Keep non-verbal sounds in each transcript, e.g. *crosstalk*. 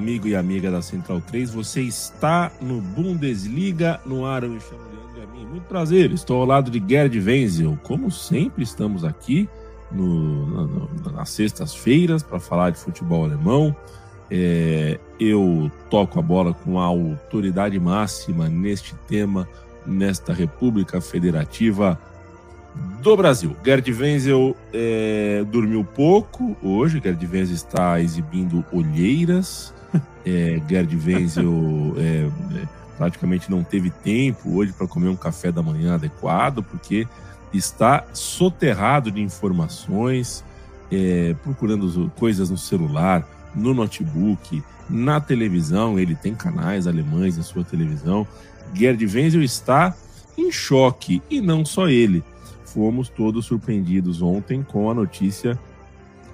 Amigo e amiga da Central 3. Você está no Bundesliga no ar. Eu me chamo Leandro Amin. Muito prazer. Estou ao lado de Gerd Wenzel. Como sempre, estamos aqui no, nas sextas-feiras para falar de futebol alemão. É, eu toco a bola com a autoridade máxima neste tema, nesta República Federativa do Brasil. Gerd Wenzel é, dormiu pouco hoje. Gerd Wenzel está exibindo olheiras é, Gerd Wenzel é, é, praticamente não teve tempo hoje para comer um café da manhã adequado, porque está soterrado de informações, é, procurando coisas no celular, no notebook, na televisão. Ele tem canais alemães na sua televisão. Gerd Wenzel está em choque, e não só ele. Fomos todos surpreendidos ontem com a notícia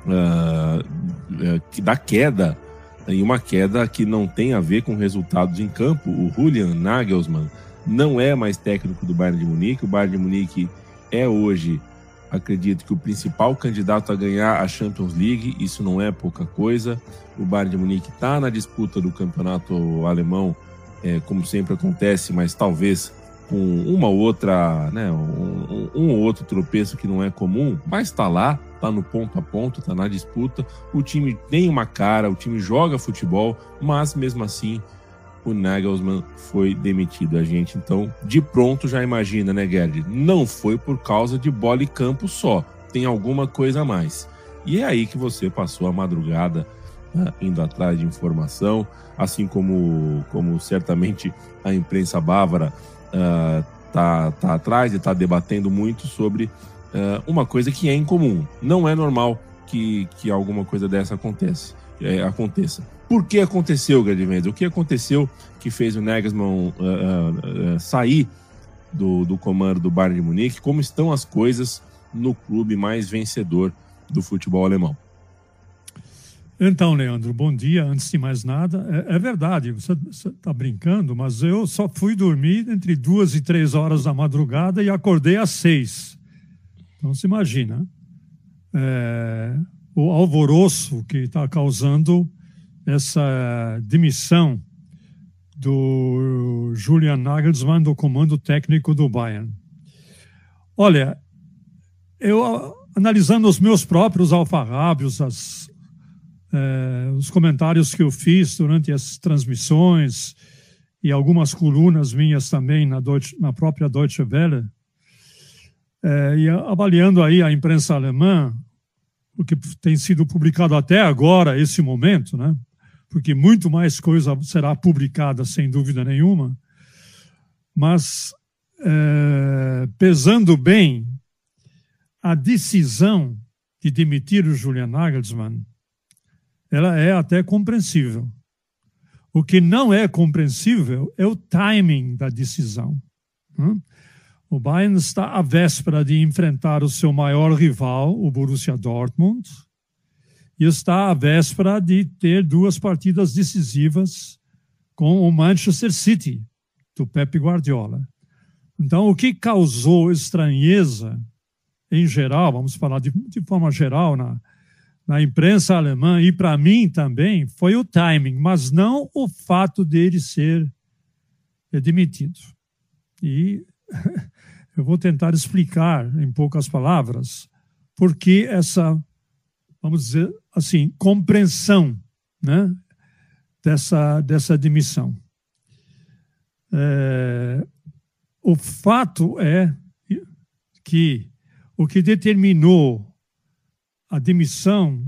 uh, da queda em uma queda que não tem a ver com resultados em campo. O Julian Nagelsmann não é mais técnico do Bayern de Munique. O Bayern de Munique é hoje, acredito que o principal candidato a ganhar a Champions League. Isso não é pouca coisa. O Bayern de Munique está na disputa do campeonato alemão, é, como sempre acontece, mas talvez com uma outra, né, um, ou outro tropeço que não é comum, mas está lá, está no ponto a ponto, está na disputa. O time tem uma cara, o time joga futebol, mas mesmo assim o Nagelsmann foi demitido. A gente então de pronto já imagina, né, Gerd? Não foi por causa de bola e campo só, tem alguma coisa a mais. E é aí que você passou a madrugada né, indo atrás de informação, assim como, como certamente a imprensa bávara uh, tá atrás e está debatendo muito sobre uh, uma coisa que é incomum. Não é normal que, que alguma coisa dessa acontece, é, aconteça. Por que aconteceu, Gerd O que aconteceu que fez o Nagelsmann uh, sair do, do comando do Bayern de Munique? Como estão as coisas no clube mais vencedor do futebol alemão? Então, Leandro, bom dia. Antes de mais nada, é, é verdade, você está brincando, mas eu só fui dormir entre duas e três horas da madrugada e acordei às seis. Então, se imagina é, o alvoroço que está causando essa demissão do Julian Nagelsmann do comando técnico do Bayern. Olha, eu analisando os meus próprios alfarrábios, as é, os comentários que eu fiz durante as transmissões e algumas colunas minhas também na, Deutsche, na própria Deutsche Welle, é, e avaliando aí a imprensa alemã, o que tem sido publicado até agora, esse momento, né? porque muito mais coisa será publicada, sem dúvida nenhuma, mas é, pesando bem a decisão de demitir o Julian Nagelsmann, ela é até compreensível. O que não é compreensível é o timing da decisão. Hum? O Bayern está à véspera de enfrentar o seu maior rival, o Borussia Dortmund, e está à véspera de ter duas partidas decisivas com o Manchester City, do Pep Guardiola. Então, o que causou estranheza, em geral, vamos falar de, de forma geral, na, na imprensa alemã e para mim também foi o timing, mas não o fato dele ser demitido. E *laughs* eu vou tentar explicar em poucas palavras por que essa, vamos dizer assim, compreensão né, dessa, dessa demissão. É, o fato é que o que determinou a demissão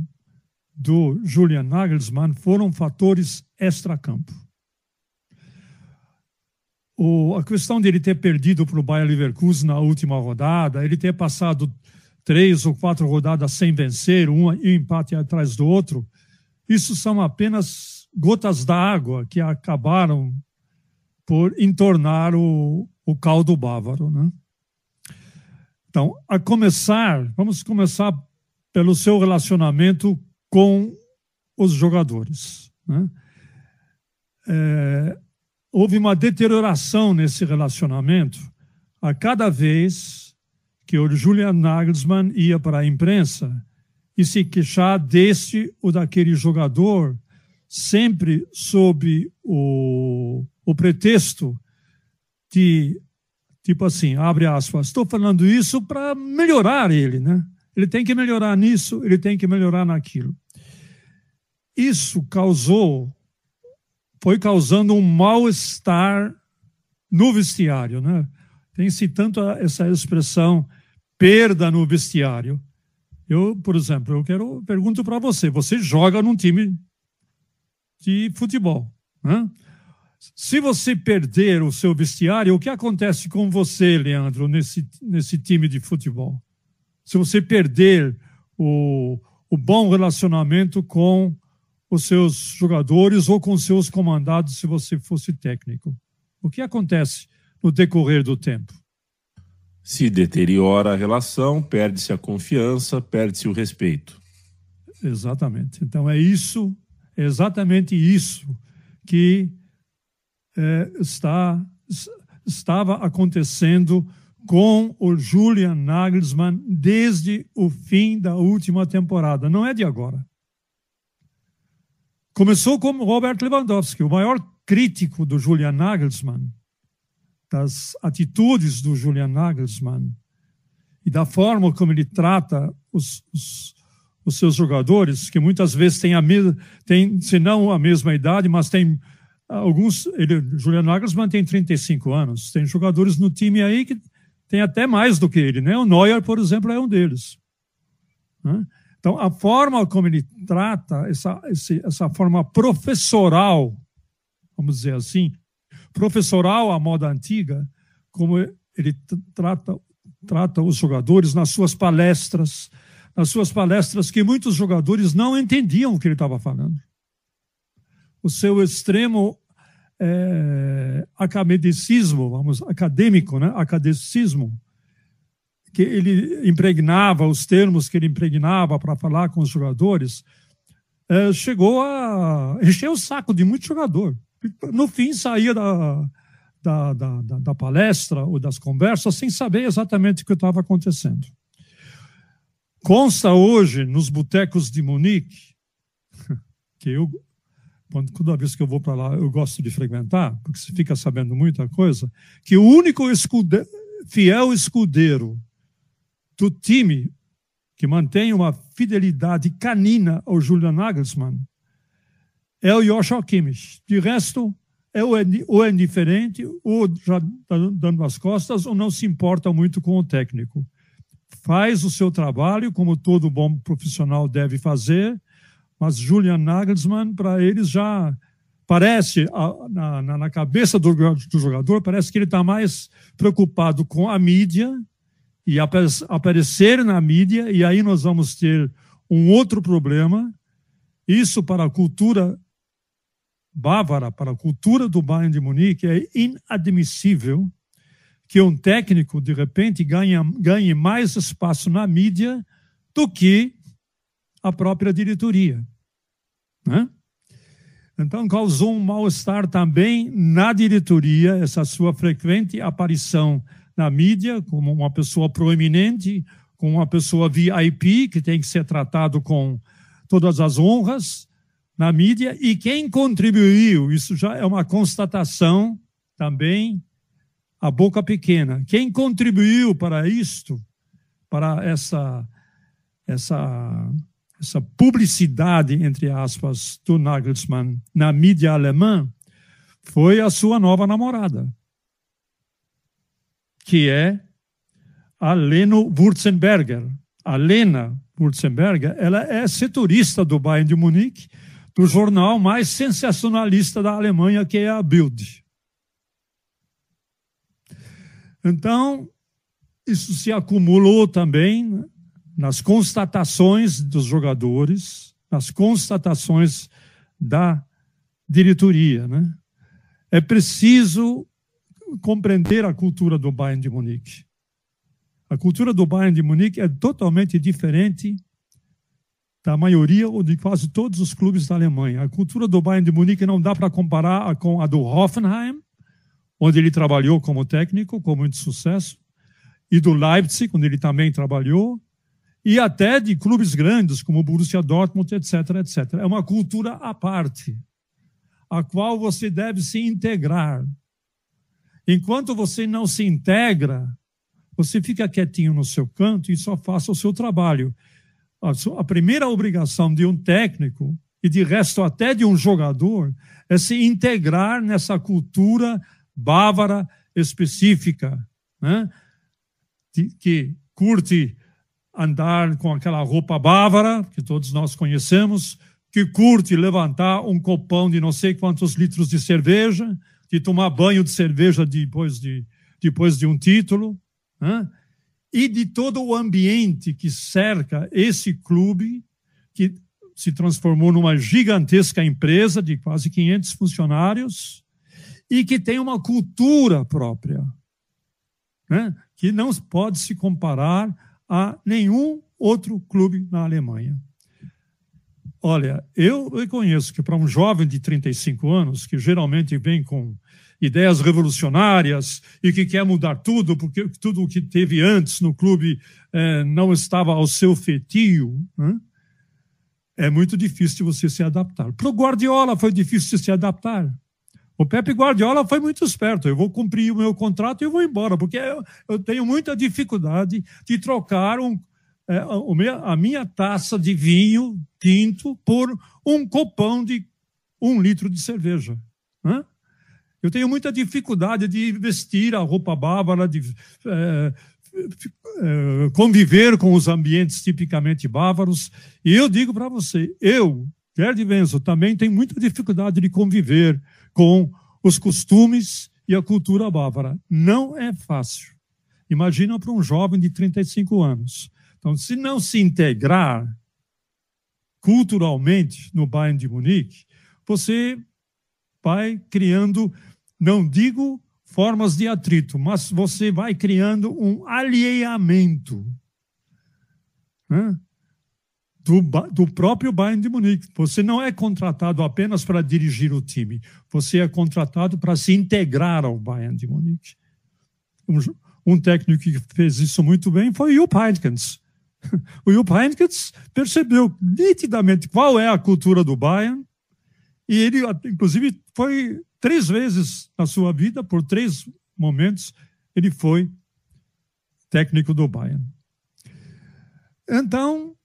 do Julian Nagelsmann foram fatores extra-campo. a questão de ele ter perdido para o Bayer Leverkusen na última rodada, ele ter passado três ou quatro rodadas sem vencer, um empate atrás do outro, isso são apenas gotas d'água que acabaram por entornar o, o caldo bávaro. Né? Então, a começar, vamos começar pelo seu relacionamento com os jogadores. Né? É, houve uma deterioração nesse relacionamento a cada vez que o Julian Nagelsmann ia para a imprensa e se queixar deste ou daquele jogador, sempre sob o, o pretexto de, tipo assim, abre aspas, estou falando isso para melhorar ele, né? Ele tem que melhorar nisso, ele tem que melhorar naquilo. Isso causou, foi causando um mal-estar no vestiário, né? Tem-se tanto essa expressão perda no vestiário. Eu, por exemplo, eu quero pergunto para você, você joga num time de futebol, né? Se você perder o seu vestiário, o que acontece com você, Leandro, nesse, nesse time de futebol? Se você perder o, o bom relacionamento com os seus jogadores ou com seus comandados, se você fosse técnico. O que acontece no decorrer do tempo? Se deteriora a relação, perde-se a confiança, perde-se o respeito. Exatamente. Então é isso, é exatamente isso que é, está, estava acontecendo com o Julian Nagelsmann desde o fim da última temporada, não é de agora. Começou com Robert Lewandowski, o maior crítico do Julian Nagelsmann, das atitudes do Julian Nagelsmann e da forma como ele trata os, os, os seus jogadores, que muitas vezes têm, a mesma, se não a mesma idade, mas tem alguns. Ele, Julian Nagelsmann tem 35 anos, tem jogadores no time aí que tem até mais do que ele, né? O Neuer, por exemplo, é um deles. Né? Então, a forma como ele trata, essa, essa forma professoral, vamos dizer assim, professoral à moda antiga, como ele trata, trata os jogadores nas suas palestras, nas suas palestras que muitos jogadores não entendiam o que ele estava falando. O seu extremo é, academicismo, vamos, acadêmico, né? academicismo, que ele impregnava, os termos que ele impregnava para falar com os jogadores, é, chegou a encher o saco de muito jogador. No fim, saía da, da, da, da palestra ou das conversas sem saber exatamente o que estava acontecendo. Consta hoje nos botecos de Munique, *laughs* que eu quando, toda vez que eu vou para lá, eu gosto de frequentar, porque você fica sabendo muita coisa, que o único escude, fiel escudeiro do time que mantém uma fidelidade canina ao Julian Nagelsmann é o Joshua Kimmich. De resto, é ou é indiferente, ou já está dando as costas, ou não se importa muito com o técnico. Faz o seu trabalho, como todo bom profissional deve fazer, mas Julian Nagelsmann, para eles já parece, na, na, na cabeça do, do, jogador, parece que ele está mais preocupado com a mídia e aparecer na mídia, e aí nós vamos ter um outro problema. Isso para a cultura bávara, para a cultura do Bayern de Munique, é inadmissível que um técnico, de repente, ganhe, ganhe mais espaço na mídia do que a própria diretoria. Né? Então, causou um mal-estar também na diretoria, essa sua frequente aparição na mídia, como uma pessoa proeminente, como uma pessoa VIP, que tem que ser tratado com todas as honras na mídia, e quem contribuiu, isso já é uma constatação também, a boca pequena. Quem contribuiu para isto, para essa, essa essa publicidade, entre aspas, do Nagelsmann na mídia alemã foi a sua nova namorada, que é a Leno Wurzenberger. A Lena Wurzenberger, ela é setorista do Bayern de Munique, do jornal mais sensacionalista da Alemanha, que é a Bild. Então, isso se acumulou também nas constatações dos jogadores, nas constatações da diretoria. Né? É preciso compreender a cultura do Bayern de Munique. A cultura do Bayern de Munique é totalmente diferente da maioria ou de quase todos os clubes da Alemanha. A cultura do Bayern de Munique não dá para comparar com a do Hoffenheim, onde ele trabalhou como técnico com muito sucesso, e do Leipzig, onde ele também trabalhou, e até de clubes grandes como o Borussia Dortmund, etc, etc. É uma cultura à parte, a qual você deve se integrar. Enquanto você não se integra, você fica quietinho no seu canto e só faça o seu trabalho. A primeira obrigação de um técnico, e de resto até de um jogador, é se integrar nessa cultura bávara específica, né? que curte andar com aquela roupa bávara, que todos nós conhecemos, que curte levantar um copão de não sei quantos litros de cerveja, de tomar banho de cerveja depois de, depois de um título, né? e de todo o ambiente que cerca esse clube, que se transformou numa gigantesca empresa de quase 500 funcionários e que tem uma cultura própria, né? que não pode se comparar a nenhum outro clube na Alemanha. Olha, eu reconheço que para um jovem de 35 anos, que geralmente vem com ideias revolucionárias e que quer mudar tudo, porque tudo o que teve antes no clube é, não estava ao seu fetio, né? é muito difícil você se adaptar. Para o Guardiola foi difícil se adaptar. O Pepe Guardiola foi muito esperto. Eu vou cumprir o meu contrato e vou embora, porque eu, eu tenho muita dificuldade de trocar um, é, a minha taça de vinho tinto por um copão de um litro de cerveja. Hã? Eu tenho muita dificuldade de vestir a roupa bávara, de é, é, conviver com os ambientes tipicamente bávaros. E eu digo para você, eu, Gerd Wenzel, também tenho muita dificuldade de conviver com os costumes e a cultura bávara. Não é fácil. Imagina para um jovem de 35 anos. Então, se não se integrar culturalmente no Bayern de Munique, você vai criando não digo formas de atrito, mas você vai criando um alheamento né, do, do próprio Bayern de Munique. Você não é contratado apenas para dirigir o time, você é contratado para se integrar ao Bayern de Munique. Um, um técnico que fez isso muito bem foi o Jupp Heynckes. *laughs* O Jupp Heynckes percebeu nitidamente qual é a cultura do Bayern e ele, inclusive, foi Três vezes na sua vida, por três momentos, ele foi técnico do Bayern. Então,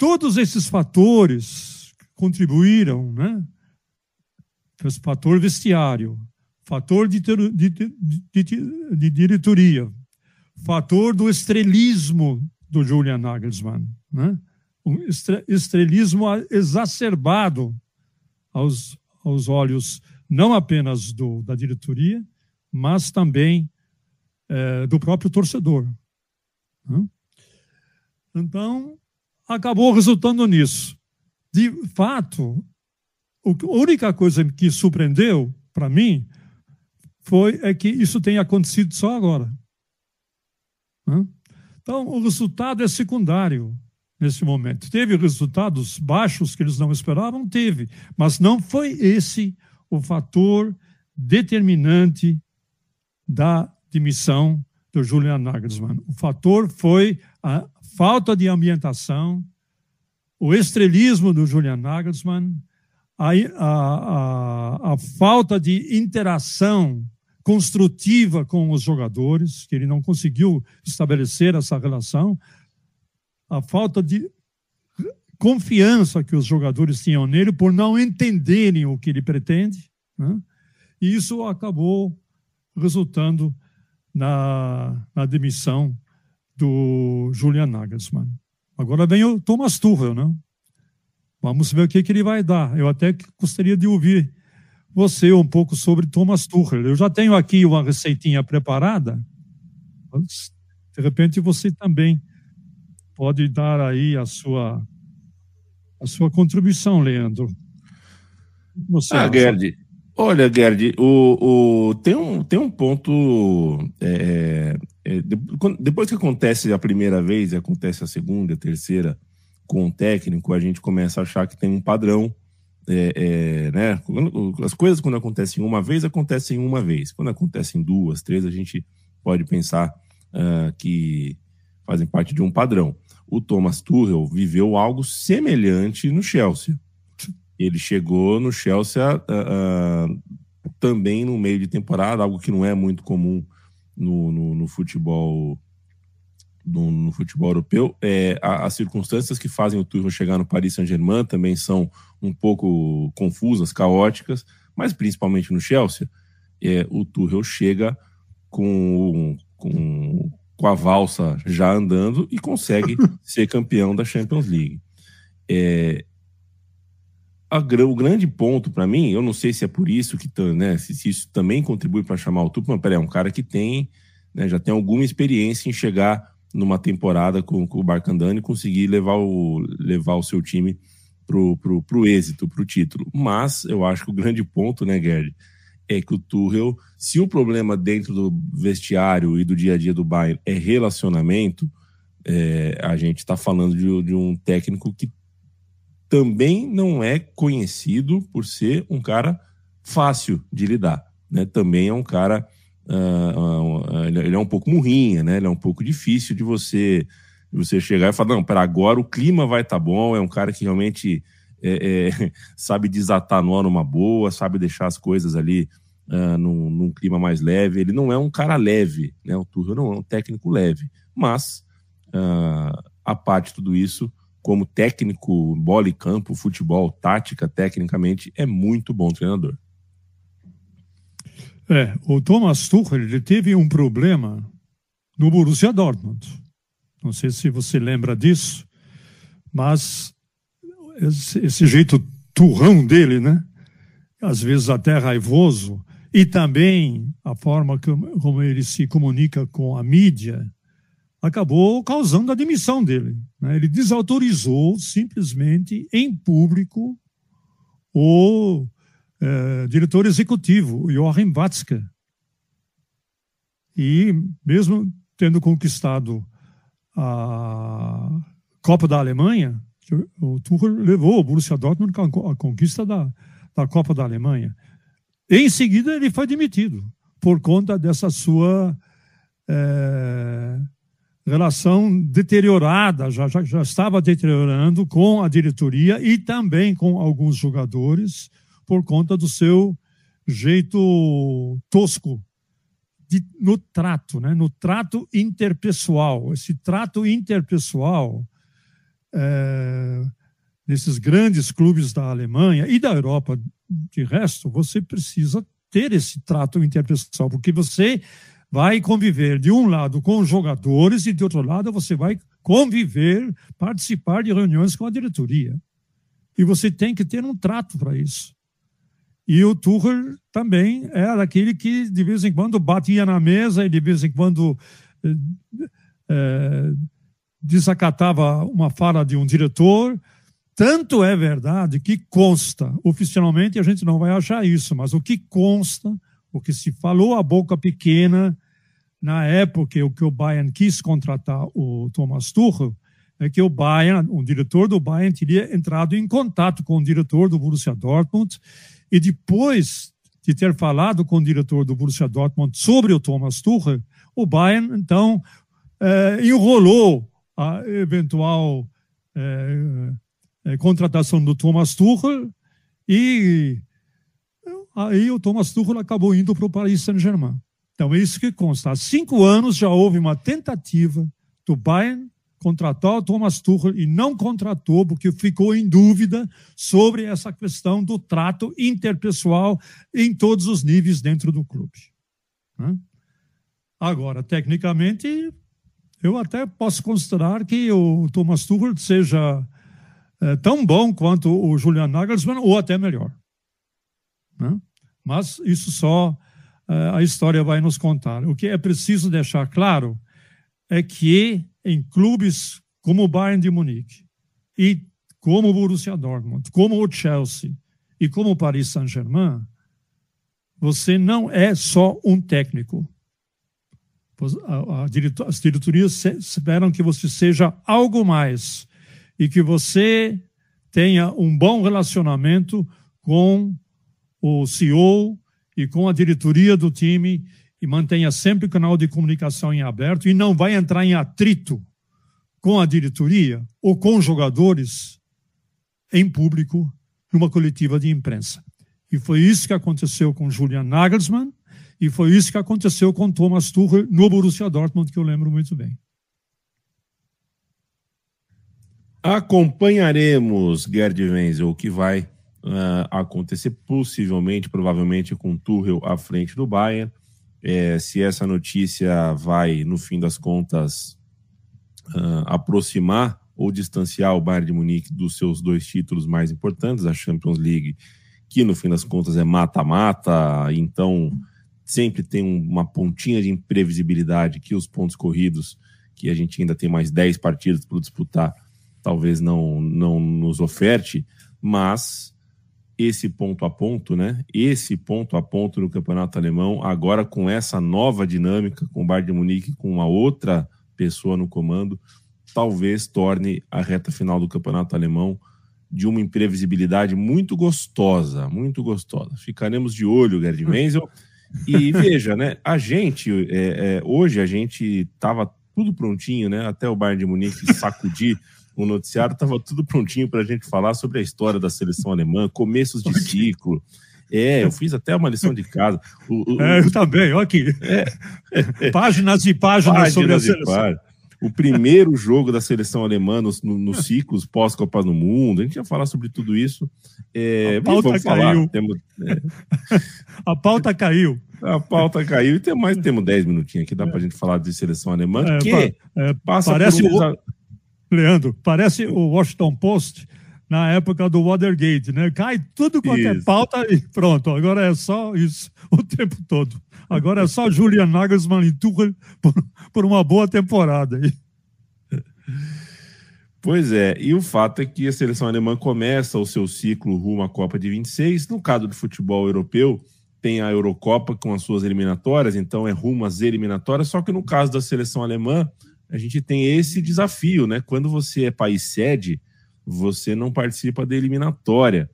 todos esses fatores contribuíram, né? Fator vestiário, fator de, de, de, de, diretoria, fator do estrelismo do Julian Nagelsmann, né? um estrelismo exacerbado aos, aos olhos não apenas do, da diretoria, mas também é, do próprio torcedor. Né? Então, acabou resultando nisso. De fato, a única coisa que surpreendeu para mim foi é que isso tenha acontecido só agora. Então, o resultado é secundário nesse momento. Teve resultados baixos que eles não esperavam? Teve, mas não foi esse o fator determinante da demissão do Julian Nagelsmann. O fator foi a falta de ambientação, o estrelismo do Julian Nagelsmann, a, a, a, a falta de interação construtiva com os jogadores, que ele não conseguiu estabelecer essa relação, a falta de confiança que os jogadores tinham nele por não entenderem o que ele pretende. Né? E isso acabou resultando na, na demissão do Julian Nagelsmann. Agora vem o Thomas Tuchel, né? Vamos ver o que, que ele vai dar. Eu até gostaria de ouvir você um pouco sobre Thomas Tuchel. Eu já tenho aqui uma receitinha preparada. De repente você também pode dar aí a sua a sua contribuição, Leandro. Você ah, Gerd, olha, Gerd, o, o, tem, um, tem um ponto. É, é, depois que acontece a primeira vez, e acontece a segunda, a terceira, com o técnico, a gente começa a achar que tem um padrão. É, é, né? As coisas, quando acontecem uma vez, acontecem uma vez. Quando acontecem duas, três, a gente pode pensar uh, que fazem parte de um padrão. O Thomas Tuchel viveu algo semelhante no Chelsea. Ele chegou no Chelsea uh, uh, também no meio de temporada, algo que não é muito comum no, no, no futebol no, no, futebol europeu. É, as circunstâncias que fazem o Tuchel chegar no Paris Saint-Germain também são um pouco confusas, caóticas, mas principalmente no Chelsea, é, o Tuchel chega com, com, com a valsa já andando e consegue *laughs* ser campeão da Champions League. É, o grande ponto para mim, eu não sei se é por isso que né, se, se isso também contribui para chamar o mas peraí, é um cara que tem né, já tem alguma experiência em chegar numa temporada com, com o Barcandani e conseguir levar o, levar o seu time pro, pro, pro êxito, pro título. Mas eu acho que o grande ponto, né, Gerd, é que o Tuchel, se o problema dentro do vestiário e do dia a dia do Bayern é relacionamento, é, a gente está falando de, de um técnico que também não é conhecido por ser um cara fácil de lidar. Né? Também é um cara uh, uh, ele é um pouco murrinha, né? Ele é um pouco difícil de você de você chegar e falar, não, para agora o clima vai estar tá bom, é um cara que realmente é, é, *laughs* sabe desatar nó numa boa, sabe deixar as coisas ali uh, num, num, clima mais leve. Ele não é um cara leve, né? O Tuchel não é um técnico leve, mas uh, a parte de tudo isso, como técnico, bola e campo, futebol, tática, tecnicamente, é muito bom treinador. É, o Thomas Tuchel ele teve um problema no Borussia Dortmund. Não sei se você lembra disso, mas esse, esse jeito turrão dele, né? Às vezes até raivoso, e também a forma como ele se comunica com a mídia, acabou causando a demissão dele. Né? Ele desautorizou simplesmente em público o é, diretor executivo, Joachim Watzke. E mesmo tendo conquistado a Copa da Alemanha, o Tuchel levou o Borussia Dortmund à conquista da, da Copa da Alemanha. Em seguida, ele foi demitido por conta dessa sua é, relação deteriorada, já, já, já estava deteriorando com a diretoria e também com alguns jogadores por conta do seu jeito tosco de, no trato, né? no trato interpessoal. Esse trato interpessoal, é, nesses grandes clubes da Alemanha e da Europa, de resto, você precisa ter esse trato interpessoal, porque você vai conviver de um lado com os jogadores e de outro lado você vai conviver, participar de reuniões com a diretoria. E você tem que ter um trato para isso. E o Tuchel também era aquele que de vez em quando batia na mesa e de vez em quando é, desacatava uma fala de um diretor. Tanto é verdade que consta, oficialmente a gente não vai achar isso, mas o que consta, o que se falou a boca pequena, na época o que o Bayern quis contratar o Thomas Tuchel, é que o Bayern, o diretor do Bayern, teria entrado em contato com o diretor do Borussia Dortmund e depois de ter falado com o diretor do Borussia Dortmund sobre o Thomas Tuchel, o Bayern, então, eh, enrolou a eventual eh, eh, contratação do Thomas Tuchel e aí o Thomas Tuchel acabou indo para o Paris Saint-Germain. Então, é isso que consta. Há cinco anos já houve uma tentativa do Bayern contratou o Thomas Tuchel e não contratou porque ficou em dúvida sobre essa questão do trato interpessoal em todos os níveis dentro do clube. Agora, tecnicamente, eu até posso considerar que o Thomas Tuchel seja é, tão bom quanto o Julian Nagelsmann, ou até melhor. Né? Mas isso só é, a história vai nos contar. O que é preciso deixar claro é que em clubes como o Bayern de Munique e como o Borussia Dortmund, como o Chelsea e como o Paris Saint-Germain, você não é só um técnico. As diretorias esperam que você seja algo mais e que você tenha um bom relacionamento com o CEO e com a diretoria do time e mantenha sempre o canal de comunicação em aberto e não vai entrar em atrito com a diretoria ou com jogadores em público numa coletiva de imprensa. E foi isso que aconteceu com Julian Nagelsmann e foi isso que aconteceu com Thomas Tuchel no Borussia Dortmund, que eu lembro muito bem. Acompanharemos, Gerd Wenzel, o que vai uh, acontecer possivelmente, provavelmente com Tuchel à frente do Bayern. É, se essa notícia vai, no fim das contas, uh, aproximar ou distanciar o Bayern de Munique dos seus dois títulos mais importantes, a Champions League que no fim das contas é mata-mata, então sempre tem uma pontinha de imprevisibilidade que os pontos corridos, que a gente ainda tem mais 10 partidas para disputar, talvez não, não nos oferte, mas esse ponto a ponto, né? Esse ponto a ponto no campeonato alemão, agora com essa nova dinâmica, com o Bayern de Munique, com uma outra pessoa no comando, talvez torne a reta final do campeonato alemão de uma imprevisibilidade muito gostosa, muito gostosa. Ficaremos de olho, Gerd Wenzel. E *laughs* veja, né? A gente, é, é, hoje a gente estava tudo prontinho, né? Até o Bayern de Munique sacudir *laughs* o noticiário, estava tudo prontinho para a gente falar sobre a história da seleção alemã, começos de ciclo. É, eu fiz até uma lição de casa. O, o, é, eu também, olha aqui. É, é, páginas e páginas, páginas sobre a seleção. Páginas o primeiro jogo da seleção alemã nos, no, no ciclos pós-Copa do Mundo. A gente ia falar sobre tudo isso. É, a pauta caiu. Temos, é... *laughs* a pauta caiu. A pauta caiu e tem mais, temos 10 minutinhos aqui, dá é. para a gente falar de seleção alemã, é, que é, passa parece por um... o, Leandro, parece o Washington Post na época do Watergate, né? Cai tudo quanto é isso. é pauta e pronto, agora é só isso *laughs* o tempo todo. Agora é só Julian Nagelsmann e Tuchel por, por uma boa temporada. Pois é, e o fato é que a seleção alemã começa o seu ciclo rumo à Copa de 26. No caso do futebol europeu, tem a Eurocopa com as suas eliminatórias, então é rumo às eliminatórias. Só que no caso da seleção alemã, a gente tem esse desafio, né? Quando você é país sede, você não participa da eliminatória.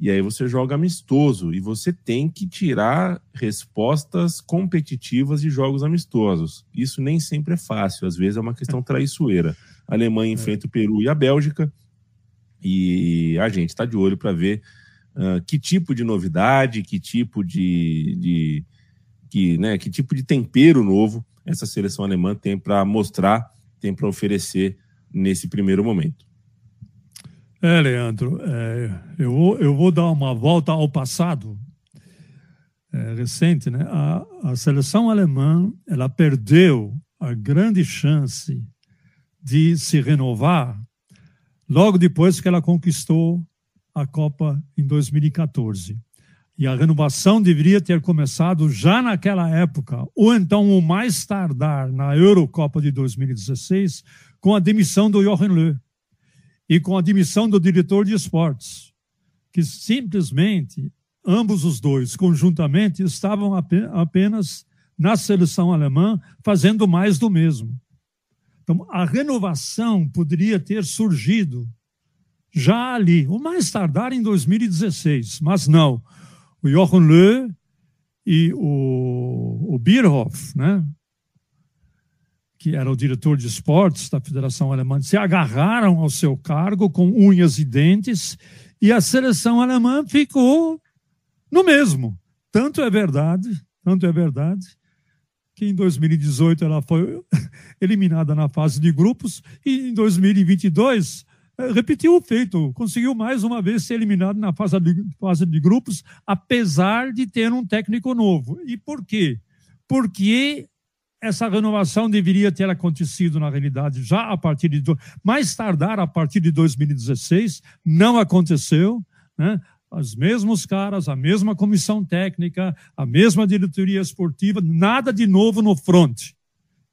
E aí você joga amistoso e você tem que tirar respostas competitivas de jogos amistosos. Isso nem sempre é fácil, às vezes é uma questão *laughs* traiçoeira. A Alemanha é. enfrenta o Peru e a Bélgica e a gente está de olho para ver uh, que tipo de novidade, que tipo de, de que, né, que tipo de tempero novo essa seleção alemã tem para mostrar, tem para oferecer nesse primeiro momento. É, Leandro, é, eu, vou, eu vou dar uma volta ao passado é, recente. Né? A, a seleção alemã ela perdeu a grande chance de se renovar logo depois que ela conquistou a Copa em 2014. E a renovação deveria ter começado já naquela época, ou então o mais tardar na Eurocopa de 2016, com a demissão do Jochen Löw e com a admissão do diretor de esportes, que simplesmente ambos os dois conjuntamente estavam apenas na seleção alemã fazendo mais do mesmo. Então, a renovação poderia ter surgido já ali, o mais tardar em 2016, mas não. O Jochen Löw e o, o Bierhoff, né, que era o diretor de esportes da Federação Alemã, se agarraram ao seu cargo com unhas e dentes e a seleção alemã ficou no mesmo. Tanto é verdade, tanto é verdade, que em 2018 ela foi *laughs* eliminada na fase de grupos e em 2022 eh, repetiu o feito, conseguiu mais uma vez ser eliminado na fase de, fase de grupos, apesar de ter um técnico novo. E por quê? Porque essa renovação deveria ter acontecido, na realidade, já a partir de. mais tardar a partir de 2016, não aconteceu. Né? Os mesmos caras, a mesma comissão técnica, a mesma diretoria esportiva, nada de novo no front.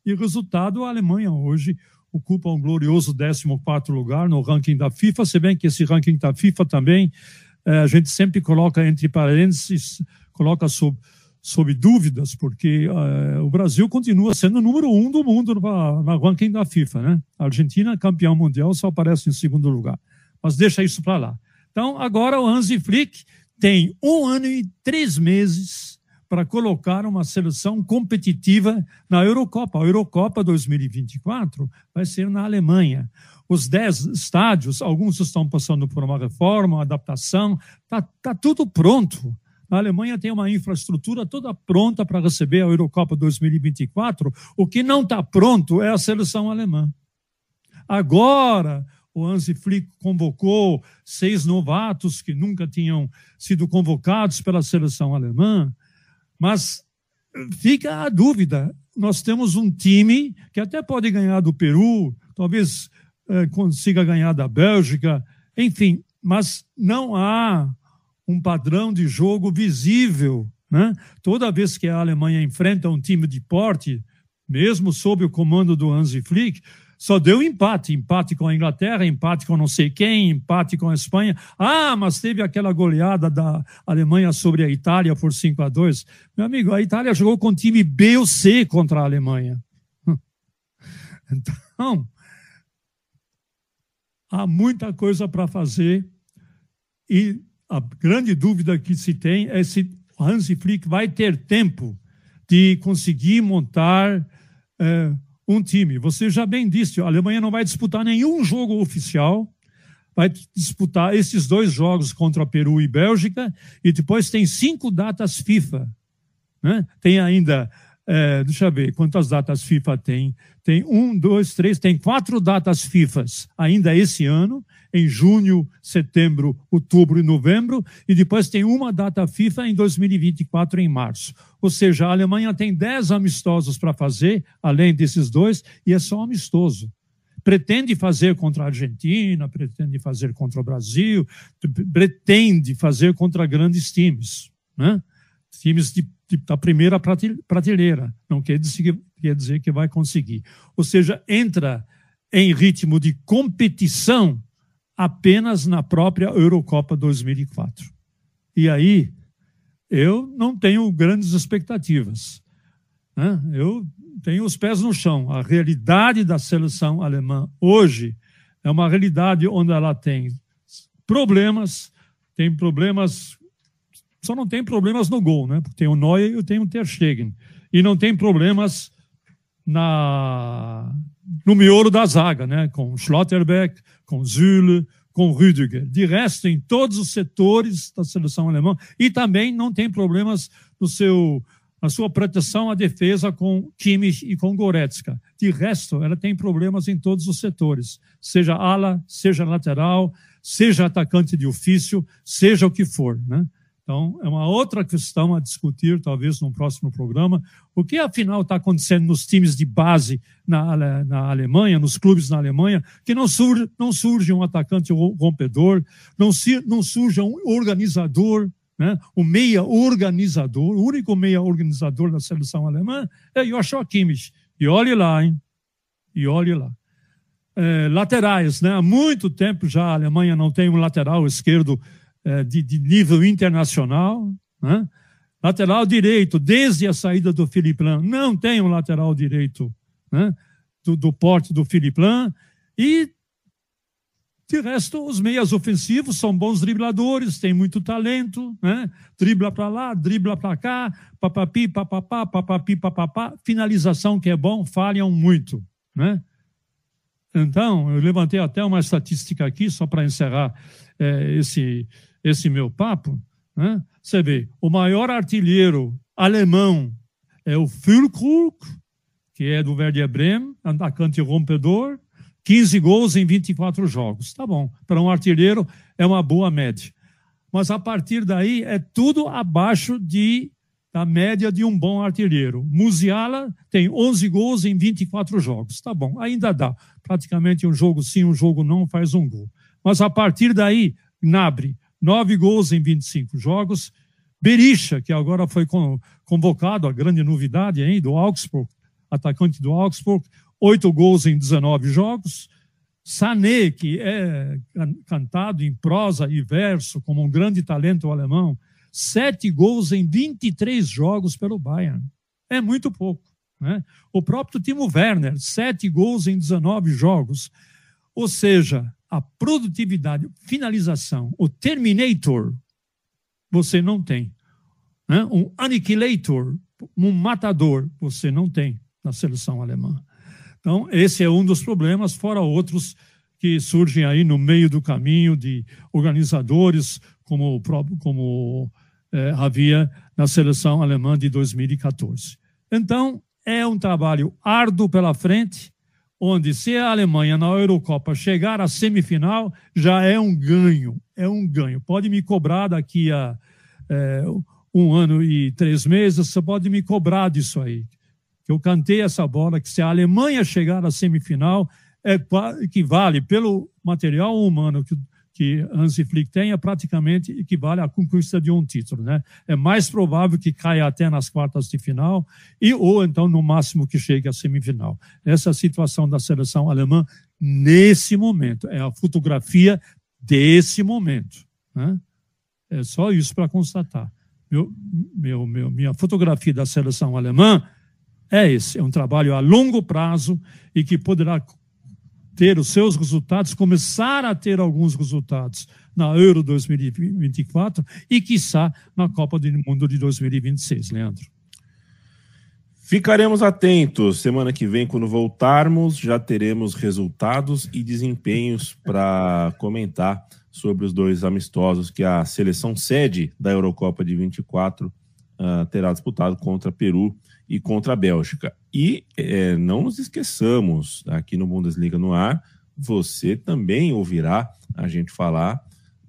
E resultado, a Alemanha hoje ocupa um glorioso 14 lugar no ranking da FIFA, se bem que esse ranking da FIFA também eh, a gente sempre coloca entre parênteses, coloca sob, sob dúvidas, porque uh, o Brasil continua sendo o número um do mundo na ranking da FIFA. Né? A Argentina, campeão mundial, só aparece em segundo lugar. Mas deixa isso para lá. Então, agora o Hansi Flick tem um ano e três meses para colocar uma seleção competitiva na Eurocopa. A Eurocopa 2024 vai ser na Alemanha. Os dez estádios, alguns estão passando por uma reforma, uma adaptação, está tá tudo pronto. A Alemanha tem uma infraestrutura toda pronta para receber a Eurocopa 2024. O que não está pronto é a seleção alemã. Agora, o Hansi Flick convocou seis novatos que nunca tinham sido convocados pela seleção alemã. Mas fica a dúvida. Nós temos um time que até pode ganhar do Peru, talvez eh, consiga ganhar da Bélgica, enfim, mas não há um padrão de jogo visível. Né? Toda vez que a Alemanha enfrenta um time de porte, mesmo sob o comando do Hansi Flick, só deu empate, empate com a Inglaterra, empate com não sei quem, empate com a Espanha. Ah, mas teve aquela goleada da Alemanha sobre a Itália por 5 a 2. Meu amigo, a Itália jogou com time B ou C contra a Alemanha. *laughs* Então, há muita coisa para fazer e a grande dúvida que se tem é se Hansi Flick vai ter tempo de conseguir montar é, um time. Você já bem disse, a Alemanha não vai disputar nenhum jogo oficial, vai disputar esses dois jogos contra Peru e Bélgica, e depois tem cinco datas FIFA. Né? Tem ainda, é, deixa eu ver quantas datas FIFA tem. Tem um, dois, três, tem quatro datas FIFAs ainda esse ano, em junho, setembro, outubro e novembro, e depois tem uma data FIFA em 2024, em março. Ou seja, a Alemanha tem 10 amistosos para fazer, além desses dois, e é só amistoso. Pretende fazer contra a Argentina, pretende fazer contra o Brasil, pretende fazer contra grandes times, né? times de, da primeira prateleira. Não quer dizer, quer dizer que vai conseguir. Ou seja, entra em ritmo de competição apenas na própria Eurocopa 2004. E aí, eu não tenho grandes expectativas. Né? Eu tenho os pés no chão. A realidade da seleção alemã hoje é uma realidade onde ela tem problemas, tem problemas, só não tem problemas no gol, né? Porque tem o Neuer e tem o Ter Stegen. E não tem problemas na no miolo da zaga, né? com Schlotterbeck, com Zülle, com Rüdiger. De resto, em todos os setores da seleção alemã, e também não tem problemas no seu, na sua proteção à defesa com Kimmich e com Goretzka. De resto, ela tem problemas em todos os setores, seja ala, seja lateral, seja atacante de ofício, seja o que for. Né? Então, é uma outra questão a discutir, talvez, num próximo programa. O que, afinal, está acontecendo nos times de base na, na Alemanha, nos clubes na Alemanha, que não surge, não surge um atacante rompedor, não, se, não surge um organizador, né? o meia organizador, o único meia organizador da seleção alemã é Joshua Kimmich. E olhe lá, hein? E olhe lá. É, laterais, né? Há muito tempo já a Alemanha não tem um lateral esquerdo de, de, nível internacional. Né? Lateral direito, desde a saída do Felipe Lan, não tem um lateral direito né? do, do porte do Felipe Lan. E, de resto, os meias ofensivos são bons dribladores, têm muito talento, né? dribla para lá, dribla para cá, papapi, papapá, papapi, papapá. Finalização que é bom, falham muito. Né? Então, eu levantei até uma estatística aqui, só para encerrar é, esse, esse meu papo, né? você vê, o maior artilheiro alemão é o Füllkrug, que é do Werder Bremen, atacante rompedor, 15 gols em 24 jogos. Tá bom, para um artilheiro é uma boa média. Mas a partir daí é tudo abaixo de da média de um bom artilheiro. Musiala tem 11 gols em 24 jogos. Tá bom, ainda dá. Praticamente um jogo sim, um jogo não faz um gol. Mas a partir daí, Nabre, 9 gols em 25 jogos. Berisha, que agora foi convocado, a grande novidade aí, do Augsburg, atacante do Augsburg, 8 gols em 19 jogos. Sané, que é cantado em prosa e verso como um grande talento alemão, sete gols em 23 jogos pelo Bayern. É muito pouco. Né? O próprio Timo Werner, sete gols em 19 jogos. Ou seja, a produtividade, finalização, o Terminator, você não tem. Né? Um Annihilator, um matador, você não tem na seleção alemã. Então, esse é um dos problemas, fora outros que surgem aí no meio do caminho de organizadores, como, como eh, havia na seleção alemã de 2014. Então, é um trabalho árduo pela frente, onde se a Alemanha na Eurocopa chegar à semifinal, já é um ganho, é um ganho. Pode me cobrar daqui a é, um ano e três meses, você pode me cobrar disso aí. Eu cantei essa bola que se a Alemanha chegar à semifinal, é, equivale pelo material humano que que Hansi Flick é praticamente equivale à conquista de um título. Né? É mais provável que caia até nas quartas de final e ou então no máximo que chegue à semifinal. Essa é situação da seleção alemã nesse momento. É a fotografia desse momento. Né? É só isso para constatar. Meu, meu, meu, minha fotografia da seleção alemã é esse. É um trabalho a longo prazo e que poderá ter os seus resultados, começar a ter alguns resultados na Euro 2024 e, quiçá, na Copa do Mundo de 2026, Leandro. Ficaremos atentos. Semana que vem, quando voltarmos, já teremos resultados e desempenhos para comentar sobre os dois amistosos que a seleção sede da Eurocopa de 24 uh, ah, terá disputado contra Peru e contra a Bélgica. E é, não nos esqueçamos, aqui no Bundesliga no ar, você também ouvirá a gente falar,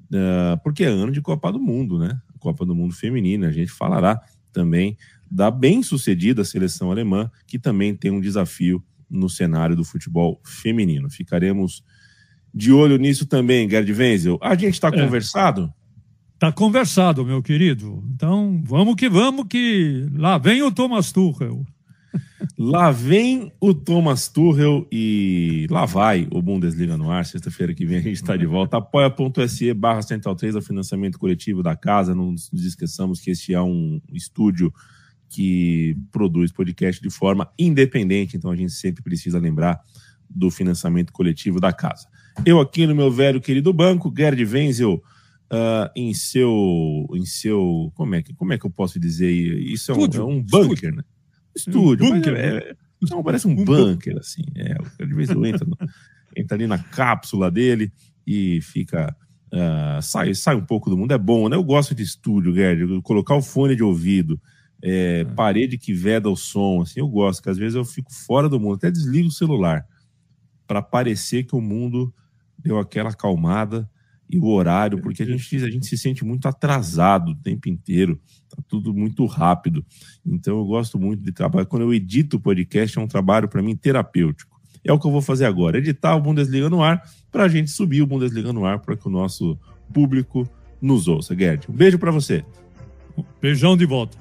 uh, porque é ano de Copa do Mundo, né? Copa do Mundo Feminina. A gente falará também da bem-sucedida seleção alemã, que também tem um desafio no cenário do futebol feminino. Ficaremos de olho nisso também, Gerd Wenzel. A gente está é. conversado? Está conversado, meu querido. Então, vamos que vamos, que lá vem o Thomas Tuchel. *laughs* Lá vem o Thomas Tuchel e lá vai o Bundesliga no ar. Sexta-feira que vem a gente está de volta. Apoia.se barra Central 3 o financiamento coletivo da casa. Não nos esqueçamos que este é um estúdio que produz podcast de forma independente, então a gente sempre precisa lembrar do financiamento coletivo da casa. Eu aqui no meu velho querido banco, Gerd Wenzel, uh, em seu, em seu, como é que, como é que eu posso dizer? Isso é um, é um bunker, né? Estúdio, um bunker, é, não, parece um, um bunker, assim. É, de vez em quando entra, entra ali na cápsula dele e fica Uh, sai, sai um pouco do mundo, é bom, né? Eu gosto de estúdio, Gerd, colocar o fone de ouvido, é, é. parede que veda o som, assim, eu gosto, que às vezes eu fico fora do mundo, até desligo o celular, para parecer que o mundo deu aquela acalmada e o horário, porque a gente, a gente se sente muito atrasado o tempo inteiro, tá tudo muito rápido. Então eu gosto muito de trabalhar. Quando eu edito o podcast, é um trabalho para mim terapêutico. É o que eu vou fazer agora: editar o Bundesliga no ar, para a gente subir o Bundesliga no ar, para que o nosso público nos ouça. Gerd, um beijo para você. Beijão de volta.